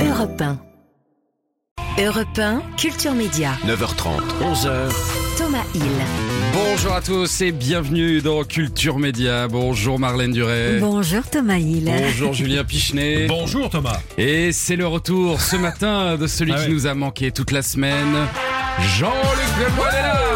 Europe 1. Europe 1, Culture Média. 9h30, 11h. Thomas Hill. Bonjour à tous et bienvenue dans Culture Média. Bonjour Marlène Duret. Bonjour Thomas Hill. Bonjour Julien Pichenet. Bonjour Thomas. Et c'est le retour ce matin de celui Ah qui nous a manqué toute la semaine. Jean-Luc Lemoyne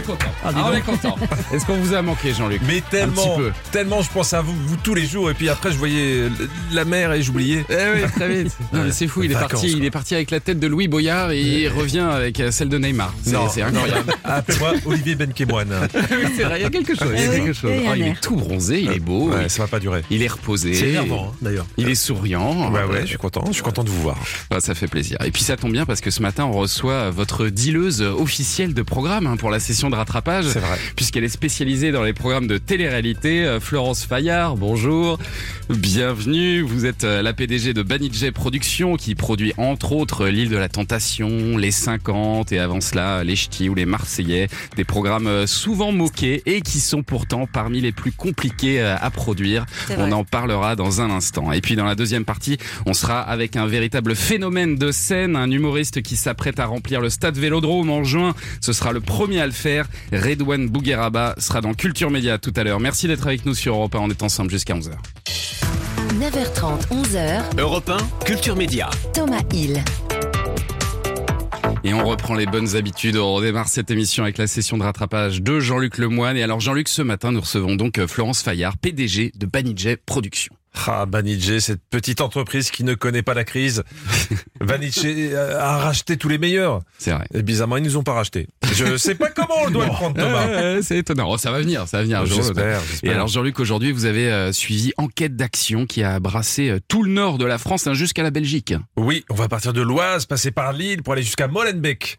est content. Ah, Ah, on est content. Est-ce qu'on vous a manqué Jean-Luc Mais Un tellement, petit peu. tellement je pense à vous, vous tous les jours et puis après je voyais la mer et j'oubliais. Eh oui, très vite. Non, mais c'est fou, il est Vacances, parti, il est parti avec la tête de Louis Boyard et il revient avec euh, celle de Neymar. C'est Non. c'est incroyable. Appelle-moi Olivier Benkemoine. Oui, c'est vrai, il y a quelque chose. Il y a Oui, quelque chose. il y a Oh, un il est tout bronzé, il est beau, Ouais, il- ça va pas durer. il est reposé. C'est énervant hein, d'ailleurs. Il est souriant. Ouais ouais, je suis content, je suis content de vous voir. Ah, ça fait plaisir. Et puis ça tombe bien parce que ce matin on reçoit votre dealeuse officielle de programme hein, pour la session de rattrapage. C'est vrai. Puisqu'elle est spécialisée dans les programmes de télé-réalité. Euh, Florence Fayard, bonjour. Bienvenue. Vous êtes euh, la PDG de Banijay Productions qui produit entre autres L'île de la Tentation, Les 50 et avant cela Les Ch'tis ou Les Marseillais. Des programmes euh, souvent moqués et qui sont pourtant parmi les plus compliqués euh, à produire. On en parlera dans un instant. Et puis dans la deuxième partie, on sera avec un véritable phénomène de scène, un humoriste qui s'apprête à remplir le stade Vélodrome en juin. Ce sera le premier à le faire. Redouane Bougueraba sera dans Culture Média tout à l'heure. Merci d'être avec nous sur Europe 1. On est ensemble jusqu'à 11h. 9h30, 11h. Europe 1, Culture Média. Thomas Hill. Et on reprend les bonnes habitudes. On redémarre cette émission avec la session de rattrapage de Jean-Luc Lemoine. Et alors Jean-Luc, ce matin, nous recevons donc euh, Florence Fayard, PDG de Banijay Productions. Ah, Banijay, cette petite entreprise qui ne connaît pas la crise. Banijay a racheté tous les meilleurs. C'est vrai. Et bizarrement, ils nous ont pas racheté. Je sais pas comment on doit le prendre, Thomas. Euh, c'est étonnant. Oh, ça va venir, ça va venir. J'espère, Et alors Jean-Luc, aujourd'hui, vous avez euh, suivi Enquête d'action qui a brassé euh, tout le nord de la France hein, jusqu'à la Belgique. Oui, on va partir de l'Oise, passer par Lille pour aller jusqu'à Molenbeek.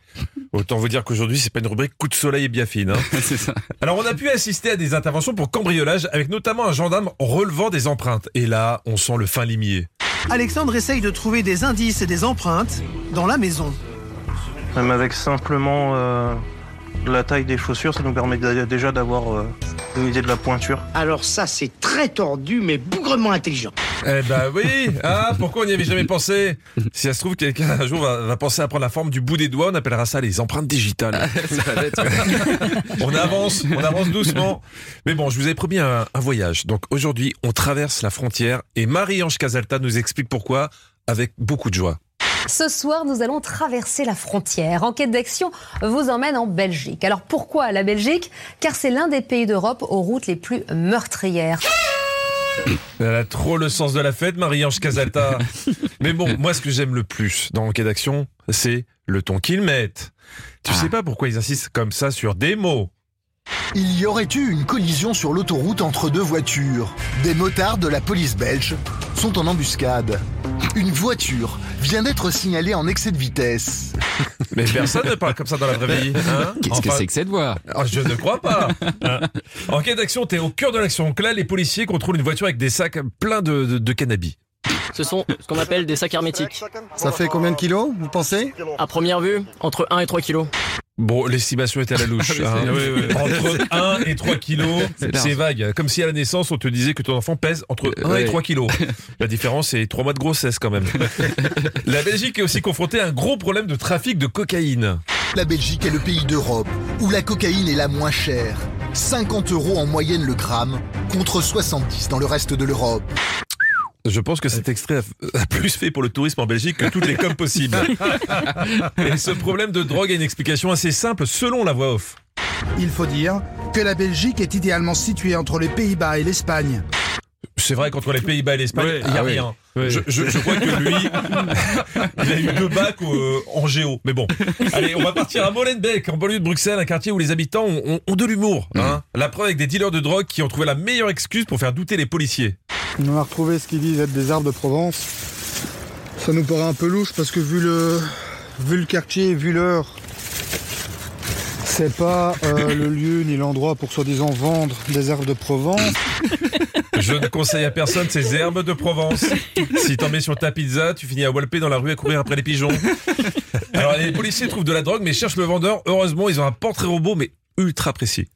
Autant vous dire qu'aujourd'hui, c'est pas une rubrique coup de soleil et bien fine. hein. c'est ça. Alors, on a pu assister à des interventions pour cambriolage avec notamment un gendarme relevant des empreintes. Et là, on sent le fin limier. Alexandre essaye de trouver des indices et des empreintes dans la maison. Même avec simplement euh, la taille des chaussures, ça nous permet déjà d'avoir euh, une idée de la pointure. Alors ça, c'est très tordu, mais bougrement intelligent. Eh ben oui Ah, pourquoi on n'y avait jamais pensé? Si ça se trouve, quelqu'un un jour va, va penser à prendre la forme du bout des doigts, on appellera ça les empreintes digitales. on avance, on avance doucement. Mais bon, je vous avais promis un, un voyage. Donc aujourd'hui, on traverse la frontière et Marie-Ange Casalta nous explique pourquoi avec beaucoup de joie. Ce soir, nous allons traverser la frontière. Enquête d'action vous emmène en Belgique. Alors pourquoi la Belgique? Car c'est l'un des pays d'Europe aux routes les plus meurtrières. Elle a trop le sens de la fête, Marie-Ange Casalta. Mais bon, moi, ce que j'aime le plus dans Enquête d'action, c'est le ton qu'ils mettent. Tu sais pas pourquoi ils insistent comme ça sur des mots. Il y aurait eu une collision sur l'autoroute entre deux voitures. Des motards de la police belge sont en embuscade. Une voiture vient d'être signalée en excès de vitesse. Mais personne ne parle comme ça dans la vraie vie. hein Qu'est-ce que c'est que cette voix Oh, je ne crois pas. Hein. Enquête d'action, t'es au cœur de l'action. Donc là, les policiers contrôlent une voiture avec des sacs pleins de, de, de cannabis. Ce sont ce qu'on appelle des sacs hermétiques. Ça fait combien de kilos, vous pensez? À première vue, entre 1 et 3 kilos. Bon, l'estimation est à la louche. Ah hein. Entre 1 et 3 kilos, C'est vague. Comme si à la naissance, on te disait que ton enfant pèse entre 1 Ouais. et 3 kilos. La différence, c'est 3 mois de grossesse quand même. La Belgique est aussi confrontée à un gros problème de trafic de cocaïne. La Belgique est le pays d'Europe où la cocaïne est la moins chère. 50 euros en moyenne le gramme, contre 70 dans le reste de l'Europe. Je pense que cet extrait a- a plus fait pour le tourisme en Belgique que toutes les coms possibles. Et ce problème de drogue a une explication assez simple selon la voix off. Il faut dire que la Belgique est idéalement située entre les Pays-Bas et l'Espagne. C'est vrai qu'entre les Pays-Bas et l'Espagne, il n'y a ah oui. rien. Ouais. Je, je- je crois que lui, il a eu deux bacs euh, en géo. Mais bon, allez, on va partir à Molenbeek, en banlieue de Bruxelles, un quartier où les habitants ont, ont- ont de l'humour. Hein. La preuve avec des dealers de drogue qui ont trouvé la meilleure excuse pour faire douter les policiers. On a retrouvé ce qu'ils disent être des arbres de Provence. Ça nous paraît un peu louche parce que vu le, vu le quartier, vu l'heure, c'est pas euh, le lieu ni l'endroit pour soi-disant vendre des herbes de Provence. Je ne conseille à personne ces herbes de Provence. Si t'en mets sur ta pizza, tu finis à walper dans la rue à courir après les pigeons. Alors les policiers trouvent de la drogue mais cherchent le vendeur. Heureusement, ils ont un portrait robot mais ultra précis.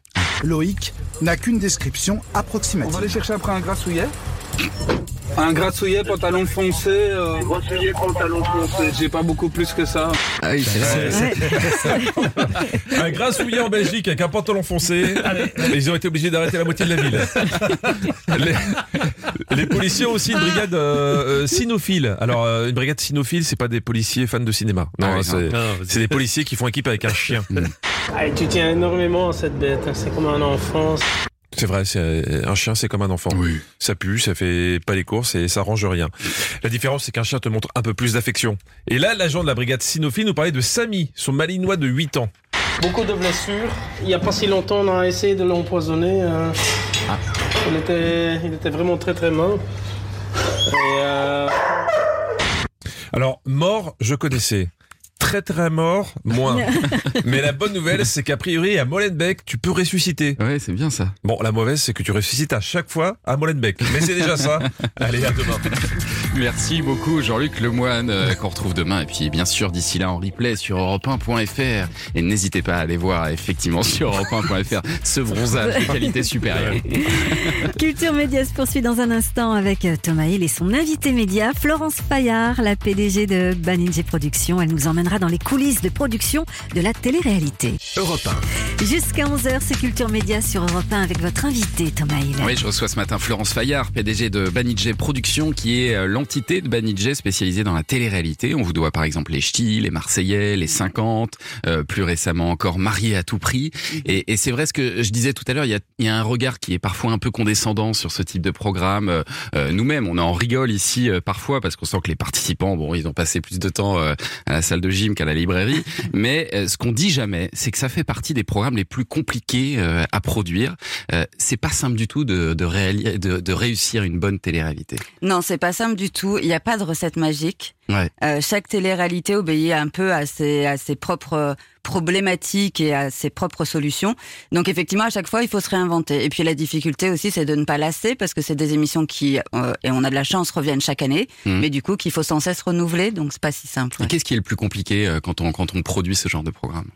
Loïc n'a qu'une description approximative. chercher après un grassouillet. Un grassouillet, pantalon foncé. Euh... Grassouillet, pantalon foncé. J'ai pas beaucoup plus que ça. Ah oui, un grassouillet en Belgique avec un pantalon foncé. Ils ont été obligés d'arrêter la moitié de la ville. Les, les policiers ont aussi une brigade euh, euh, cynophile. Alors, euh, une brigade cynophile, c'est pas des policiers fans de cinéma. Non, Ah oui, c'est non. c'est des policiers qui font équipe avec un chien. Ah, tu tiens énormément à cette bête. hein. C'est comme un enfant. C'est vrai, c'est euh, un chien, c'est comme un enfant. Ça pue, ça fait pas les courses et ça range rien. La différence, c'est qu'un chien te montre un peu plus d'affection. Et là, l'agent de la brigade cynophile nous parlait de Samy, son malinois de 8 ans. Beaucoup de blessures. Il n'y a pas si longtemps, on a essayé de l'empoisonner. euh. Il, était, il était vraiment très très mort. Et euh, Alors, mort, je connaissais. Très très mort, moins. Mais la bonne nouvelle, c'est qu'a priori, à Molenbeek, tu peux ressusciter. Ouais, c'est bien ça. Bon, la mauvaise, c'est que tu ressuscites à chaque fois à Molenbeek. Mais c'est déjà ça. Allez, à demain. Merci beaucoup Jean-Luc Lemoine euh, qu'on retrouve demain et puis bien sûr d'ici là en replay sur europe1.fr et n'hésitez pas à aller voir effectivement sur europe1.fr ce bronzage de qualité supérieure. Culture Média se poursuit dans un instant avec euh, Thomas Hill et son invité média, Florence Fayard, la PDG de Baninje Productions. Elle nous emmènera dans les coulisses de production de la télé-réalité. Europe Jusqu'à 11h, c'est Culture Média sur Europe 1 avec votre invité, Thomas Hill. Oui, je reçois ce matin Florence Fayard, PDG de Banijé Productions, qui est euh, l'entité de Banijé spécialisée dans la télé-réalité. On vous doit par exemple les Ch'tis, les Marseillais, les 50, euh, plus récemment encore Mariés à tout prix. Et, et c'est vrai ce que je disais tout à l'heure, il y a, y a un regard qui est parfois un peu condescendant sur ce type de programme. Euh, euh, Nous-mêmes, on en rigole ici euh, parfois parce qu'on sent que les participants, bon, ils ont passé plus de temps euh, à la salle de gym qu'à la librairie. Mais euh, ce qu'on dit jamais, c'est que ça fait partie des programmes les plus compliqués euh, à produire. Euh, c'est pas simple du tout de, de, de, de réussir une bonne télé-réalité. Non, c'est pas simple du tout. Il n'y a pas de recette magique. Ouais. Euh, chaque télé-réalité obéit un peu à ses, à ses propres problématiques et à ses propres solutions. Donc effectivement, à chaque fois, il faut se réinventer. Et puis la difficulté aussi, c'est de ne pas lasser parce que c'est des émissions qui, euh, et on a de la chance, reviennent chaque année, Mhm. mais du coup, qu'il faut sans cesse renouveler. Donc c'est pas si simple. Et qu'est-ce qui est le plus compliqué euh, quand on, quand on produit ce genre de programme?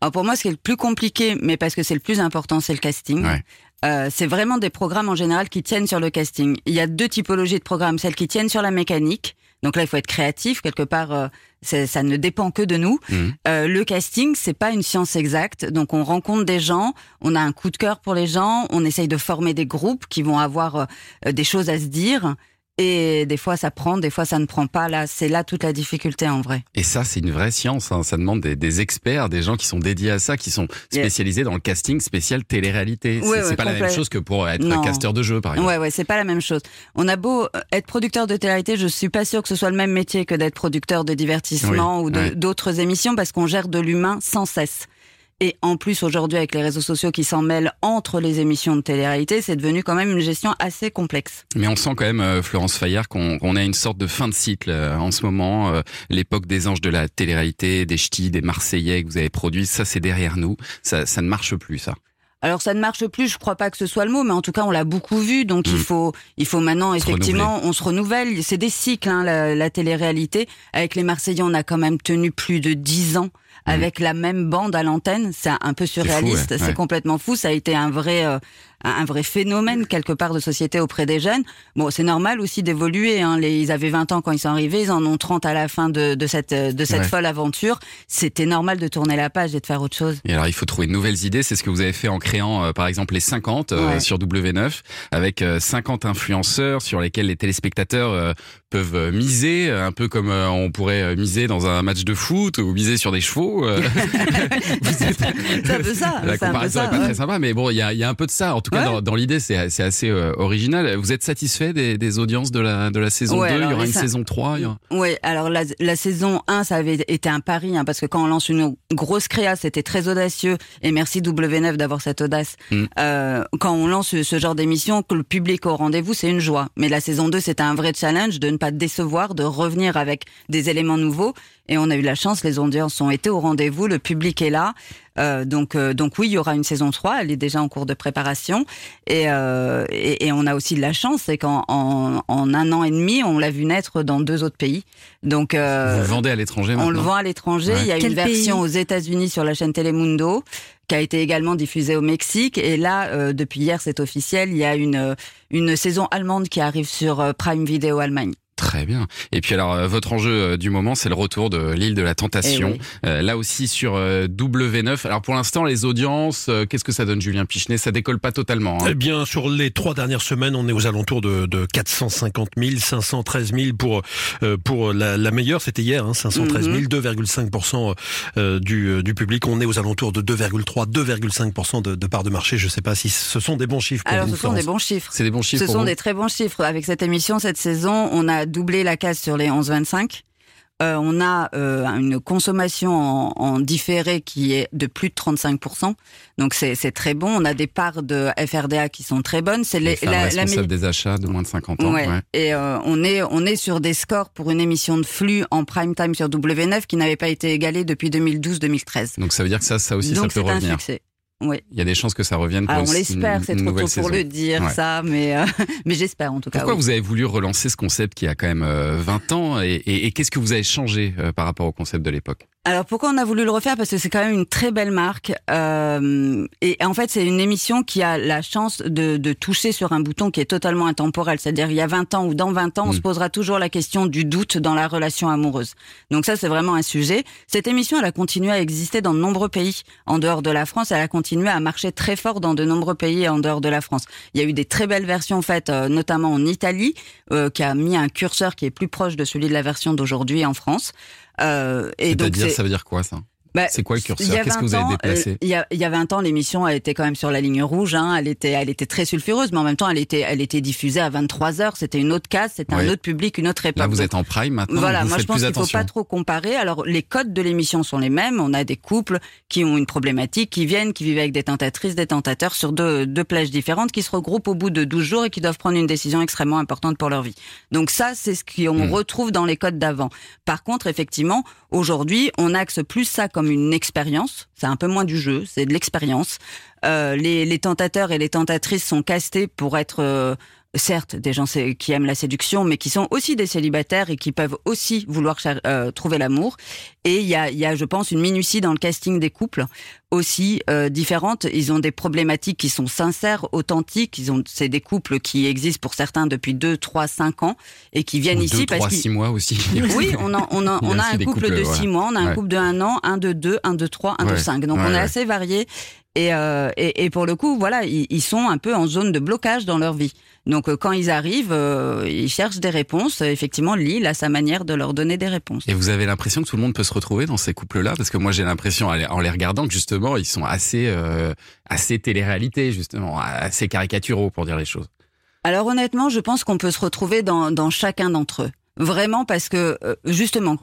Alors pour moi, ce qui est le plus compliqué, mais parce que c'est le plus important, c'est le casting. Ouais. Euh, c'est vraiment des programmes en général qui tiennent sur le casting. Il y a deux typologies de programmes, celles qui tiennent sur la mécanique. Donc là, il faut être créatif quelque part. euh, ça ne dépend que de nous. Mhm. Euh, le casting, c'est pas une science exacte. Donc on rencontre des gens, on a un coup de cœur pour les gens, on essaye de former des groupes qui vont avoir des choses à se dire. Et des fois ça prend, des fois ça ne prend pas. Là, c'est là toute la difficulté en vrai. Et ça, c'est une vraie science. hein. Ça demande des, des experts, des gens qui sont dédiés à ça, qui sont spécialisés dans le casting spécial télé-réalité. C'est pas la même chose que pour être Non. casteur de jeu, par exemple. Ouais, ouais, c'est pas la même chose. On a beau euh, être producteur de télé-réalité, je suis pas sûre que ce soit le même métier que d'être producteur de divertissement Oui, ou ouais. d'autres émissions parce qu'on gère de l'humain sans cesse. Et en plus, aujourd'hui, avec les réseaux sociaux qui s'en mêlent entre les émissions de télé-réalité, c'est devenu quand même une gestion assez complexe. Mais on sent quand même, euh, Florence Fayard, qu'on qu'on a une sorte de fin de cycle euh, en ce moment. Euh, L'époque des anges de la télé-réalité, des ch'tis, des Marseillais que vous avez produits, ça c'est derrière nous. Ça, ça ne marche plus, ça. Alors ça ne marche plus, je crois pas que ce soit le mot, mais en tout cas on l'a beaucoup vu, donc il faut il faut maintenant. Se effectivement on se renouvelle. C'est des cycles hein, la, la télé-réalité. Avec les Marseillais, on a quand même tenu plus de dix ans avec la même bande à l'antenne. C'est un peu surréaliste, c'est ouais. complètement fou. Ça a été un vrai euh, un vrai phénomène quelque part de société auprès des jeunes. Bon, c'est normal aussi d'évoluer. Hein. Les, ils avaient 20 ans quand ils sont arrivés, ils en ont 30 à la fin de, de cette de cette Ouais. folle aventure. C'était normal de tourner la page et de faire autre chose. Et alors, il faut trouver de nouvelles idées. C'est ce que vous avez fait en créant, euh, par exemple, les 50 euh, Ouais. sur W9, avec euh, 50 influenceurs sur lesquels les téléspectateurs euh, peuvent euh, miser, un peu comme euh, on pourrait miser dans un match de foot ou miser sur des chevaux. êtes- C'est un peu ça. La comparaison n'est pas ouais. très sympa, mais bon, il y a, y a un peu de ça. En tout cas, Ouais. dans, dans l'idée, c'est assez euh, original. Vous êtes satisfait des, des audiences de la, de la saison Ouais, 2 Il y aura une saison 3 il y aura- Oui, alors la, la saison 1, ça avait été un pari, hein, parce que quand on lance une grosse créa, c'était très audacieux, et merci W9 d'avoir cette audace. Mm. Euh, quand on lance ce, ce genre d'émission, que le public est au rendez-vous, c'est une joie. Mais la saison 2, c'était un vrai challenge de ne pas décevoir, de revenir avec des éléments nouveaux, et on a eu la chance, les audiences ont été au rendez-vous, le public est là. Euh, donc, euh, donc oui, il y aura une saison 3, elle est déjà en cours de préparation. Et, euh, et, et on a aussi de la chance, c'est qu'en en, en un an et demi, on l'a vu naître dans deux autres pays. Donc, euh, Vous le vendez à l'étranger maintenant on le vend à l'étranger. Ouais. Il y a Quel une version aux États-Unis sur la chaîne Telemundo qui a été également diffusée au Mexique. Et là, euh, depuis hier, c'est officiel, il y a une, euh, une saison allemande qui arrive sur euh, Prime Video Allemagne. Très bien. Et puis alors, euh, votre enjeu euh, du moment, c'est le retour de l'île de la Tentation. Eh oui. Euh, là aussi sur euh, W9. Alors pour l'instant, les audiences, euh, qu'est-ce que ça donne, Julien Pichenet? Ça décolle pas totalement. hein. Eh bien, sur les trois dernières semaines, on est aux alentours de, de 450 000, 513 000 pour euh, pour la, la meilleure. C'était hier, hein, 513 000, Mhm. 2,5 euh, du du public. On est aux alentours de 2,3, 2,5 de, de part de marché. Je sais pas si ce sont des bons chiffres. Pour Alors, vous, ce sont des bons chiffres. C'est des bons chiffres Ce pour sont vous des très bons chiffres. Avec cette émission, cette saison, on a doublé la case sur les 11-25. Euh, on a euh, une consommation en, en différé qui est de plus de 35%. Donc c'est très bon. On a des parts de FRDA qui sont très bonnes. C'est la, la responsables mé- des achats de moins de 50 ans. Ouais. ouais. Et euh, on est on est sur des scores pour une émission de flux en prime time sur W9 qui n'avait pas été égalés depuis 2012-2013. Donc ça veut dire que ça, ça aussi, Donc ça peut c'est un revenir. succès. Oui. Il y a des chances que ça revienne pour Ah, on l'espère, c'est trop tôt pour le dire Ouais. ça, mais euh, mais j'espère en tout cas. Pourquoi oui. vous avez voulu relancer ce concept qui a quand même euh, 20 ans et, et- et qu'est-ce que vous avez changé euh, par rapport au concept de l'époque? Alors pourquoi on a voulu le refaire? Parce que c'est quand même une très belle marque. Euh, et en fait, c'est une émission qui a la chance de, de toucher sur un bouton qui est totalement intemporel. C'est-à-dire il y a 20 ans ou dans 20 ans, on Mm. se posera toujours la question du doute dans la relation amoureuse. Donc ça, c'est vraiment un sujet. Cette émission, elle a continué à exister dans de nombreux pays en dehors de la France. Elle a continué à marcher très fort dans de nombreux pays en dehors de la France. Il y a eu des très belles versions faites, euh, notamment en Italie, euh, qui a mis un curseur qui est plus proche de celui de la version d'aujourd'hui en France. Euh, et donc ça veut dire quoi ça? Bah, C'est quoi le curseur? a Qu'est-ce que 20 vous avez déplacé? euh, il, y y a 20 ans, l'émission elle était quand même sur la ligne rouge. Hein, elle était, elle était très sulfureuse, mais en même temps, elle était, elle était diffusée à 23 heures. C'était une autre case, c'était un autre public, une autre époque. Là, vous êtes en prime maintenant. voilà, vous moi je pense qu'il faut pas trop comparer. Alors les codes de l'émission sont les mêmes. On a des couples qui ont une problématique, qui viennent, qui vivent avec des tentatrices, des tentateurs sur deux, deux plages différentes, qui se regroupent au bout de 12 jours et qui doivent prendre une décision extrêmement importante pour leur vie. Donc ça, c'est ce qu'on Hmm. retrouve dans les codes d'avant. Par contre, effectivement, aujourd'hui, on axe plus ça comme une expérience. C'est un peu moins du jeu, c'est de l'expérience. Euh, les, les tentateurs et les tentatrices sont castés pour être euh, certes des gens qui aiment la séduction, mais qui sont aussi des célibataires et qui peuvent aussi vouloir euh, trouver l'amour. Et il y a, il y a, je pense, une minutie dans le casting des couples aussi euh, différente. Ils ont des problématiques qui sont sincères, authentiques. Ils ont, c'est des couples qui existent pour certains depuis 2, 3, 5 ans et qui viennent Ou ici deux, parce trois, qu'ils six mois aussi. oui, on a, on a, on a un couple couples, de voilà. 6 mois, on a un Ouais. couple de 1 an, un de 2, un de 3, un de Ouais. 5. Donc Ouais, on est ouais. assez variés. Et, euh, et, et pour le coup, voilà, ils, ils sont un peu en zone de blocage dans leur vie. Donc euh, quand ils arrivent, euh, ils cherchent des réponses. Effectivement, Lille a sa manière de leur donner des réponses. Et vous avez l'impression que tout le monde peut se retrouver dans ces couples-là? Parce que moi, j'ai l'impression, en les- regardant, que justement, ils sont assez, euh, assez télé-réalité, justement, assez caricaturaux, pour dire les choses. Alors honnêtement, je pense qu'on peut se retrouver dans, dans chacun d'entre eux. Vraiment parce que, euh, justement,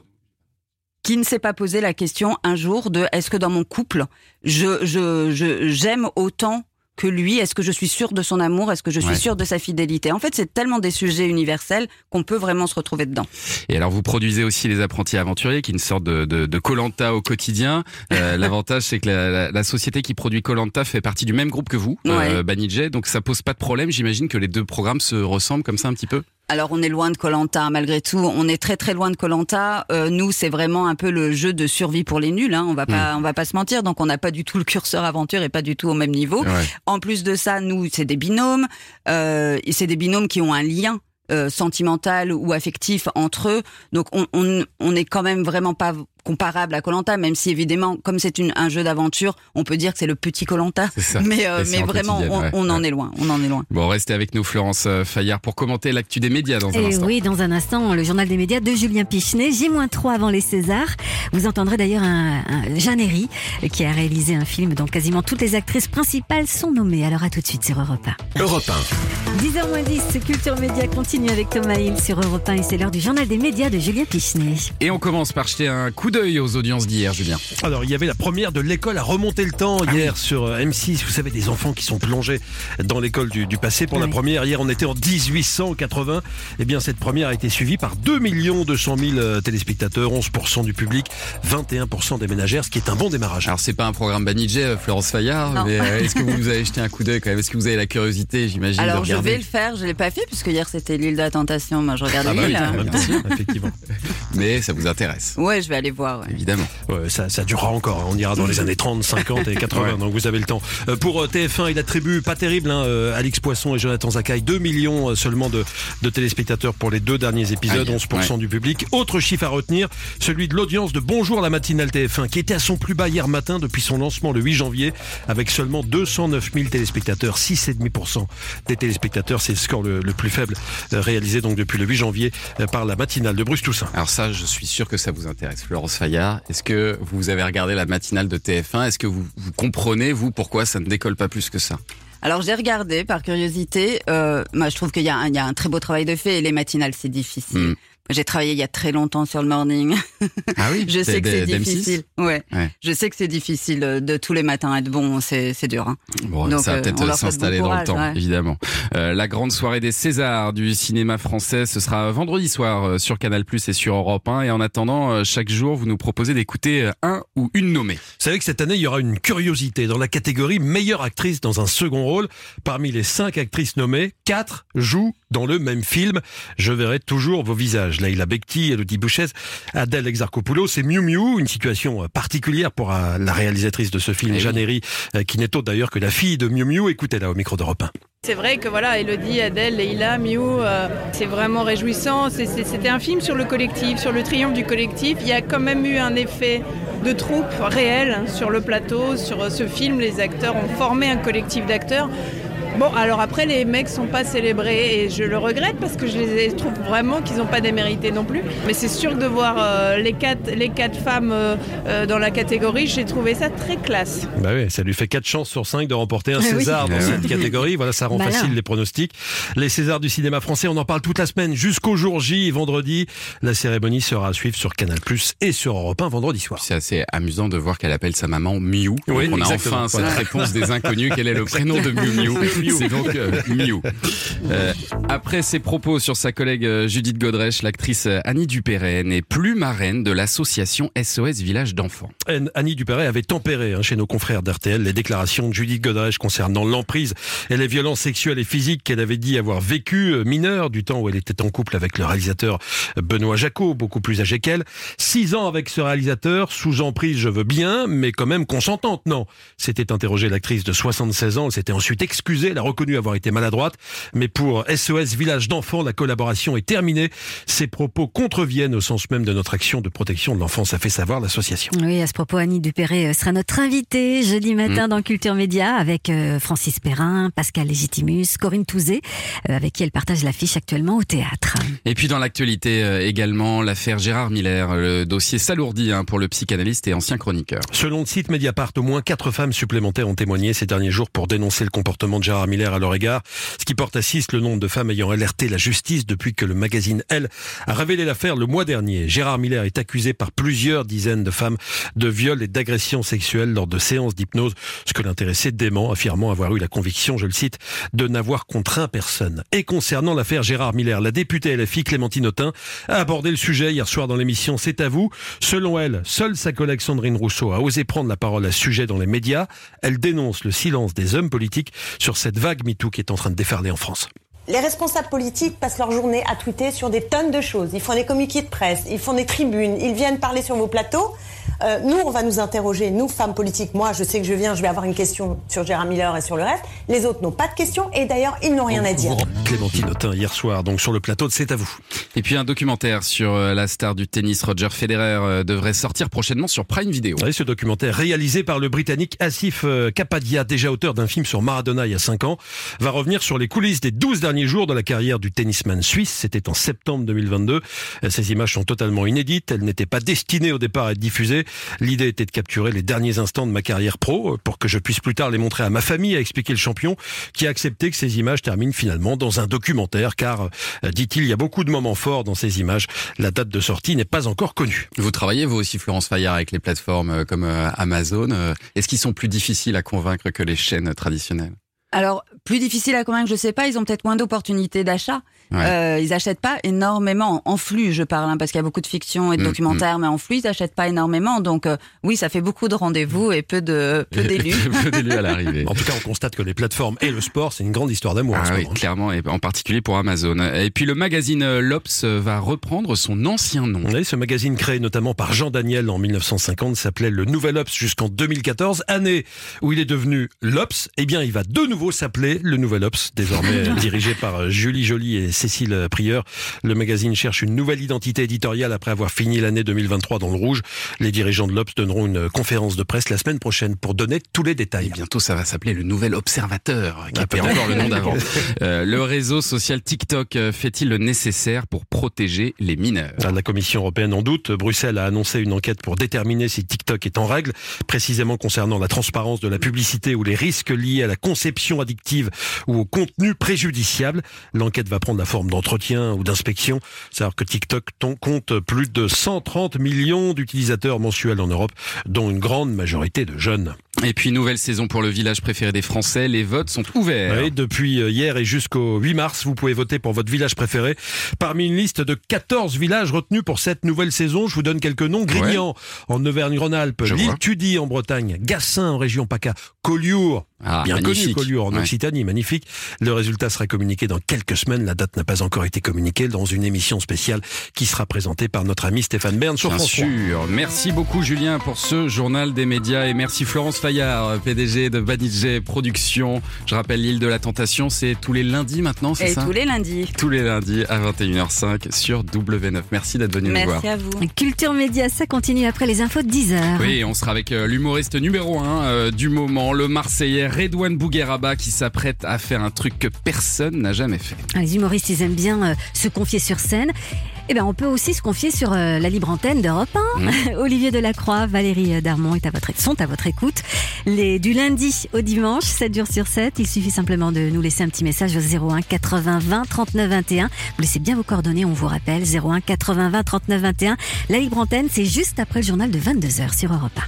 qui ne s'est pas posé la question un jour de est-ce que dans mon couple, je je je j'aime autant que lui Est-ce que je suis sûre de son amour Est-ce que je suis Ouais. sûre de sa fidélité? En fait, c'est tellement des sujets universels qu'on peut vraiment se retrouver dedans. Et alors, vous produisez aussi les apprentis aventuriers, qui est une sorte de Colanta au quotidien. Euh, L'avantage, c'est que la, la- la société qui produit Colanta fait partie du même groupe que vous, euh, Ouais. Banijay, donc ça pose pas de problème. J'imagine que les deux programmes se ressemblent comme ça un petit peu. Alors on est loin de Colanta malgré tout, on est très très loin de Colanta. nous c'est vraiment un peu le jeu de survie pour les nuls, hein. on va pas on va pas se mentir. Donc on n'a pas du tout le curseur aventure et pas du tout au même niveau. Ouais. En plus de ça, nous c'est des binômes, euh, c'est des binômes qui ont un lien euh, sentimental ou affectif entre eux. Donc on on on est quand même vraiment pas comparable à Colanta, même si évidemment comme c'est une- un jeu d'aventure, on peut dire que c'est le petit Colanta. C'est ça. Mais euh, mais en vraiment on, ouais. on en Ouais. est loin, on en est loin. Bon, restez avec nous, Florence euh, Fayard, pour commenter l'actu des médias dans un Et instant. oui, dans un instant, le journal des médias de Julien Pichenet, J-3 avant les Césars. Vous entendrez d'ailleurs un, un Jeanne Herry, qui a réalisé un film dont quasiment toutes les actrices principales sont nommées. Alors à tout de suite sur Europe Europe 1. 10h10, Culture Média continue avec Thomas Hill sur Europe 1 et c'est l'heure du journal des médias de Julien Pichenet. Et on commence par jeter un coup d'œil d'œil aux audiences d'hier, Julien. Alors, il y avait la première de l'école à remonter le temps Ah hier sur euh, M6. Vous savez, des enfants qui sont plongés dans l'école du, du passé. Pour la première, hier, on était en 1880. Eh bien, cette première a été suivie par 2 200 000 euh, téléspectateurs, 11% du public, 21% des ménagères, ce qui est un bon démarrage. Alors, c'est pas un programme Banijé, euh, Florence Fayard, Non. mais euh, est-ce que vous avez jeté un coup d'œil quand même? Est-ce que vous avez la curiosité, j'imagine, de Alors je vais le faire, je l'ai pas fait puisque hier c'était l'île de la tentation. Moi je regarde Ah bah oui, l'île. en même temps, effectivement. Mais ça vous intéresse, Ouais, je vais aller voir. Ouais. évidemment. Ouais, ça, ça durera encore. hein. On ira dans les années 30, 50 et 80. Ouais. Donc vous avez le temps. Euh, pour euh, TF1, il attribue pas terrible. Hein, euh, Alix Poisson et Jonathan Zakaï 2 millions seulement de, de téléspectateurs pour les deux derniers épisodes, Aïe, 11% ouais. du public. Autre chiffre à retenir, celui de l'audience de Bonjour la matinale TF1, qui était à son plus bas hier matin depuis son lancement le 8 janvier, avec seulement 209 000 téléspectateurs, 6,5% des téléspectateurs. C'est le score le, le plus faible réalisé donc depuis le 8 janvier par la matinale de Bruce Toussaint. Alors ça, je suis sûr que ça vous intéresse, Florence Fayard. Est-ce que vous avez regardé la matinale de TF1 Est-ce que vous, vous comprenez, vous, pourquoi ça ne décolle pas plus que ça? Alors j'ai regardé par curiosité. Euh, moi je trouve qu'il y, a un- il y a un très beau travail de fait et les matinales c'est difficile. Hmm. J'ai travaillé il y a très longtemps sur le morning. Ah oui je sais que c'est d'M6 difficile. Ouais. Ouais. Je sais que c'est difficile euh, de tous les matins être bon. C'est dur. Hein. Bon, Donc, ça va euh, peut-être s'installer bon dans le temps, ouais. évidemment. Euh, la grande soirée des Césars du cinéma français, ce sera vendredi soir sur Canal+ et sur Europe 1. Et en attendant, chaque jour, vous nous proposez d'écouter un ou une nommée. Vous savez que cette année, il y aura une curiosité dans la catégorie meilleure actrice dans un second rôle. Parmi les cinq actrices nommées, quatre jouent dans le même film. Je verrai toujours vos visages. Leïla Bekti, Elodie Bouchez, Adèle Exarchopoulos et Miu Miu. Une situation euh, particulière pour euh, la réalisatrice de ce film, Eh Jeanne oui. Herry, euh, qui n'est autre d'ailleurs que la fille de Miu Miu. Écoutez-la au micro d'Europe 1. C'est vrai que voilà, Elodie, Adèle, Leïla, Miu, euh, c'est vraiment réjouissant. C'est- c'est- C'était un film sur le collectif, sur le triomphe du collectif. Il y a quand même eu un effet de troupe réel hein, sur le plateau, sur ce film. Les acteurs ont formé un collectif d'acteurs. Bon, alors après, les mecs sont pas célébrés et je le regrette parce que je les trouve vraiment qu'ils n'ont pas démérité non plus. Mais c'est sûr que de voir euh, les, quatre, les quatre femmes euh, euh, dans la catégorie, j'ai trouvé ça très classe. Bah oui, ça lui fait 4 chances sur 5 de remporter un Eh oui. César dans Eh cette catégorie. Voilà, ça rend facile les pronostics. Les Césars du cinéma français, on en parle toute la semaine jusqu'au jour J, vendredi. La cérémonie sera à suivre sur Canal+, et sur Europe 1 vendredi soir. C'est assez amusant de voir qu'elle appelle sa maman Miu. Oui, on a exactement. enfin cette réponse des inconnus. Quel est le prénom de Miu Miu Miu. C'est donc euh, Miu. Euh, après ses propos sur sa collègue euh, Judith Godrèche, l'actrice euh, Annie Dupéret n'est plus marraine de l'association SOS Village d'enfants. Annie Dupéret avait tempéré hein, chez nos confrères d'RTL les déclarations de Judith Godrèche concernant l'emprise et les violences sexuelles et physiques qu'elle avait dit avoir vécues euh, mineure du temps où elle était en couple avec le réalisateur Benoît Jacot, beaucoup plus âgé qu'elle. Six ans avec ce réalisateur, sous emprise je veux bien, mais quand même consentante, non? S'était interrogée l'actrice de 76 ans, elle s'était ensuite excusée, a reconnu avoir été maladroite, mais pour SOS Village d'enfants, la collaboration est terminée. Ces propos contreviennent au sens même de notre action de protection de l'enfance, a fait savoir l'association. Oui, à ce propos, Annie Dupéré euh, sera notre invitée jeudi matin Mm. dans Culture Média avec euh, Francis Perrin, Pascal Légitimus, Corinne Touzé, euh, avec qui elle partage l'affiche actuellement au théâtre. Et puis dans l'actualité également, l'affaire Gérard Miller. Le dossier s'alourdit hein, pour le psychanalyste et ancien chroniqueur. Selon le site Mediapart, au moins quatre femmes supplémentaires ont témoigné ces derniers jours pour dénoncer le comportement de Gérard Miller à leur égard, ce qui porte à six le nombre de femmes ayant alerté la justice depuis que le magazine Elle a révélé l'affaire le mois dernier. Gérard Miller est accusé par plusieurs dizaines de femmes de viol et d'agression sexuelle lors de séances d'hypnose, ce que l'intéressé dément, affirmant avoir eu la conviction, je le cite, de n'avoir contraint personne. Et concernant l'affaire Gérard Miller, la députée LFI Clémentine Autain a abordé le sujet hier soir dans l'émission C'est à vous. Selon elle, seule sa collègue Sandrine Rousseau a osé prendre la parole à ce sujet dans les médias. Elle dénonce le silence des hommes politiques sur cette vague MeToo qui est en train de déferler en France. Les responsables politiques passent leur journée à tweeter sur des tonnes de choses. Ils font des communiqués de presse, ils font des tribunes, ils viennent parler sur vos plateaux. Euh, nous, on va nous interroger, nous, femmes politiques. Moi, je sais que je viens, je vais avoir une question sur Gérard Miller et sur le reste. Les autres n'ont pas de questions et d'ailleurs, ils n'ont rien à dire. Clémentine Autain hier soir, donc sur le plateau de C'est à vous. Et puis un documentaire sur euh, la star du tennis Roger Federer euh, devrait sortir prochainement sur Prime Video. Oui, ce documentaire réalisé par le Britannique Asif euh, Kapadia, déjà auteur d'un film sur Maradona il y a 5 ans, va revenir sur les coulisses des 12 derniers jours de la carrière du tennisman suisse. C'était en septembre 2022. Euh, Ces images sont totalement inédites. Elles n'étaient pas destinées au départ à être diffusées. L'idée était de capturer les derniers instants de ma carrière pro pour que je puisse plus tard les montrer à ma famille, a expliqué le champion, qui a accepté que ces images terminent finalement dans un documentaire, car, euh, dit-il, il y a beaucoup de moments forts dans ces images. La date de sortie n'est pas encore connue. Vous travaillez vous aussi, Florence Fayard, avec les plateformes euh, comme euh, Amazon. Euh, Est-ce qu'ils sont plus difficiles à convaincre que les chaînes traditionnelles? Alors, plus difficile à convaincre, je sais pas, ils ont peut-être moins d'opportunités d'achat. Ouais. Euh, ils achètent pas énormément en flux, je parle, hein, parce qu'il y a beaucoup de fiction et de Mm, documentaires, mais en flux, ils achètent pas énormément. Donc, euh, oui, ça fait beaucoup de rendez-vous et peu de peu d'élus. Peu d'élus à l'arrivée. En tout cas, on constate que les plateformes et le sport, c'est une grande histoire d'amour Ah oui, moment. clairement, et en particulier pour Amazon. Et puis le magazine euh, L'Obs va reprendre son ancien nom. Oui, ce magazine créé notamment par Jean Daniel en 1950 s'appelait le Nouvel Ops jusqu'en 2014, année où il est devenu l'Ops. Eh bien, il va de nouveau s'appeler le Nouvel Ops, désormais euh, dirigé par euh, Julie Joly et Cécile Prieur. Le magazine cherche une nouvelle identité éditoriale après avoir fini l'année 2023 dans le rouge. Les dirigeants de l'Obs donneront une conférence de presse la semaine prochaine pour donner tous les détails. Et bientôt, ça va s'appeler le Nouvel Observateur, qui Ah, était encore le nom d'avant. Euh, le réseau social TikTok euh, fait-il le nécessaire pour protéger les mineurs? Ah, La Commission européenne en doute. Bruxelles a annoncé une enquête pour déterminer si TikTok est en règle, précisément concernant la transparence de la publicité ou les risques liés à la conception addictive ou au contenu préjudiciable. L'enquête va prendre la forme d'entretien ou d'inspection. Savoir que TikTok compte plus de 130 millions d'utilisateurs mensuels en Europe, dont une grande majorité de jeunes. Et puis, nouvelle saison pour le village préféré des Français. Les votes sont ouverts. Oui, depuis euh, hier et jusqu'au 8 mars, vous pouvez voter pour votre village préféré. Parmi une liste de 14 villages retenus pour cette nouvelle saison, je vous donne quelques noms. Grignan en Auvergne-Rhône-Alpes, l'île. Tudy en Bretagne, Gassin en région PACA, Collioure, Ah, bien connu. Collioure en Ouais. Occitanie, magnifique. Le résultat sera communiqué dans quelques semaines. La date n'a pas encore été communiquée dans une émission spéciale qui sera présentée par notre ami Stéphane Bern sur Bien France 3. sûr. Merci beaucoup Julien pour ce journal des médias et merci Florence Fayard, PDG de Banijé Productions. Je rappelle l'île de la Tentation, c'est tous les lundis maintenant, c'est Et ça tous les lundis. Tous les lundis à 21h05 sur W9. Merci d'être venu nous voir. Merci à vous. Culture Média, ça continue après les infos de 10h. Oui, on sera avec euh, l'humoriste numéro 1 du moment, le Marseillais Redouane Bougueraba qui s'apprête à faire un truc que personne n'a jamais fait. Ah, Les humoristes, ils aiment bien euh, se confier sur scène. Eh ben, on peut aussi se confier sur euh, la libre antenne d'Europe 1. Mmh. Olivier Delacroix, Valérie euh, Darmon est à votre, sont à votre écoute. Les, du lundi au dimanche, 7 jours sur 7. Il suffit simplement de nous laisser un petit message au 01 80 20 39 21. Vous laissez bien vos coordonnées, on vous rappelle. 01 80 20 39 21. La libre antenne, c'est juste après le journal de 22h sur Europe 1.